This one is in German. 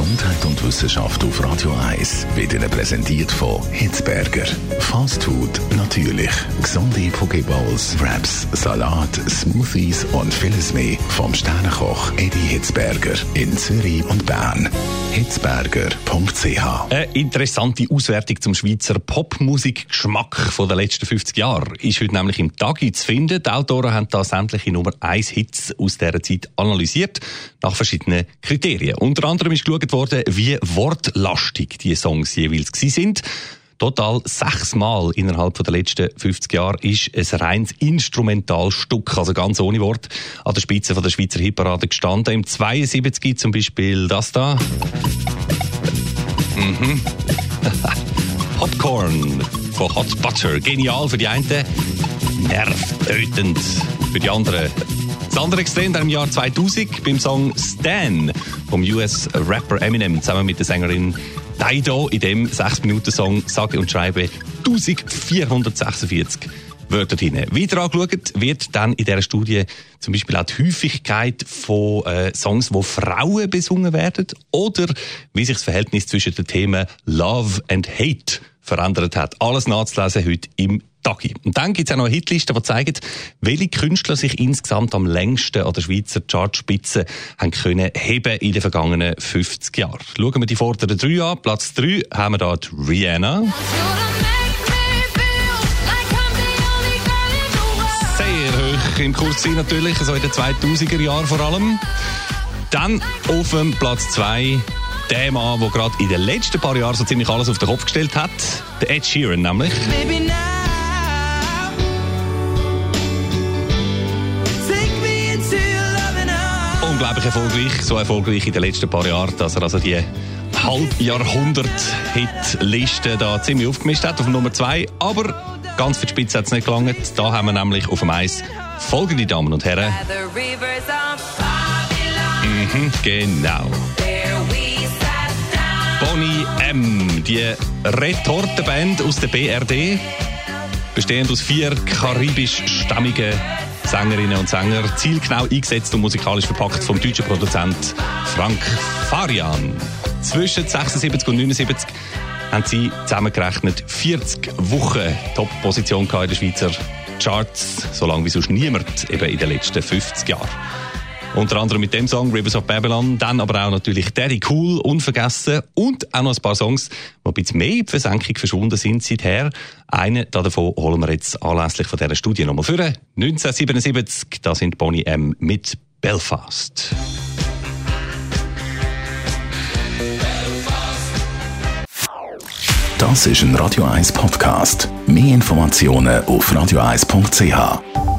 Gesundheit und Wissenschaft auf Radio 1 wird Ihnen präsentiert von Hitzberger. Fast Food natürlich. Gesunde Pokeballs, Wraps, Salat, Smoothies und vieles mehr vom Sternenkoch Eddie Hitzberger in Zürich und Bern. Hitzberger.ch Eine interessante Auswertung zum Schweizer Popmusikgeschmack der letzten 50 Jahre ist heute nämlich im Tagi zu finden. Die Autoren haben da sämtliche Nummer 1 Hits aus dieser Zeit analysiert, nach verschiedenen Kriterien. Unter anderem ist geschaut worden, wie wortlastig die Songs jeweils sind. Total sechsmal innerhalb der letzten 50 Jahre ist ein reines Instrumentalstück, also ganz ohne Wort, an der Spitze der Schweizer Hitparade gestanden. Im 72 zum Beispiel das da. Mhm. Popcorn von Hot Butter. Genial für die einen, nervtötend für die anderen. Das andere Extrem im Jahr 2000 beim Song Stan vom US-Rapper Eminem zusammen mit der Sängerin Dido in dem 6-Minuten-Song sage und schreibe 1446 Wörter drin. Weiter angeschaut wird dann in dieser Studie zum Beispiel auch die Häufigkeit von äh, Songs, wo Frauen besungen werden oder wie sich das Verhältnis zwischen den Themen Love and Hate verändert hat. Alles nachzulesen heute im Tagi. Und dann gibt es auch noch eine Hitliste, die zeigt, welche Künstler sich insgesamt am längsten an der Schweizer Chartspitze haben können heben in den vergangenen 50 Jahren. Schauen wir die vorderen drei an. Platz 3 haben wir die Rihanna. Sehr hoch im Kurs natürlich, so in den 2000er Jahren vor allem. Dann auf dem Platz 2 der Mann, der gerade in den letzten paar Jahren so ziemlich alles auf den Kopf gestellt hat. Der Ed Sheeran nämlich. Unglaublich erfolgreich, so erfolgreich in den letzten paar Jahren, dass er also die Halbjahrhundert-Hit-Liste da ziemlich aufgemischt hat auf Nummer 2. Aber ganz für die Spitze hat es nicht gelangt. Da haben wir nämlich auf dem Eis folgende Damen und Herren. Mhm, genau. Bonnie M, die Retortenband aus der BRD, bestehend aus vier karibisch-stammigen Sängerinnen und Sänger, zielgenau eingesetzt und musikalisch verpackt vom deutschen Produzent Frank Farian. Zwischen 76 und 79 haben sie zusammengerechnet 40 Wochen Top-Position in den Schweizer Charts, so lange wie sonst niemand eben in den letzten 50 Jahren. Unter anderem mit dem Song Rivers of Babylon, dann aber auch natürlich Daddy Cool, unvergessen und auch noch ein paar Songs, die ein bisschen mehr in die Versenkung verschwunden sind seither. Einen davon holen wir jetzt anlässlich von dieser Studie nochmal für. 1977, da sind Bonnie M. mit Belfast. Das ist ein Radio 1 Podcast. Mehr Informationen auf radio1.ch.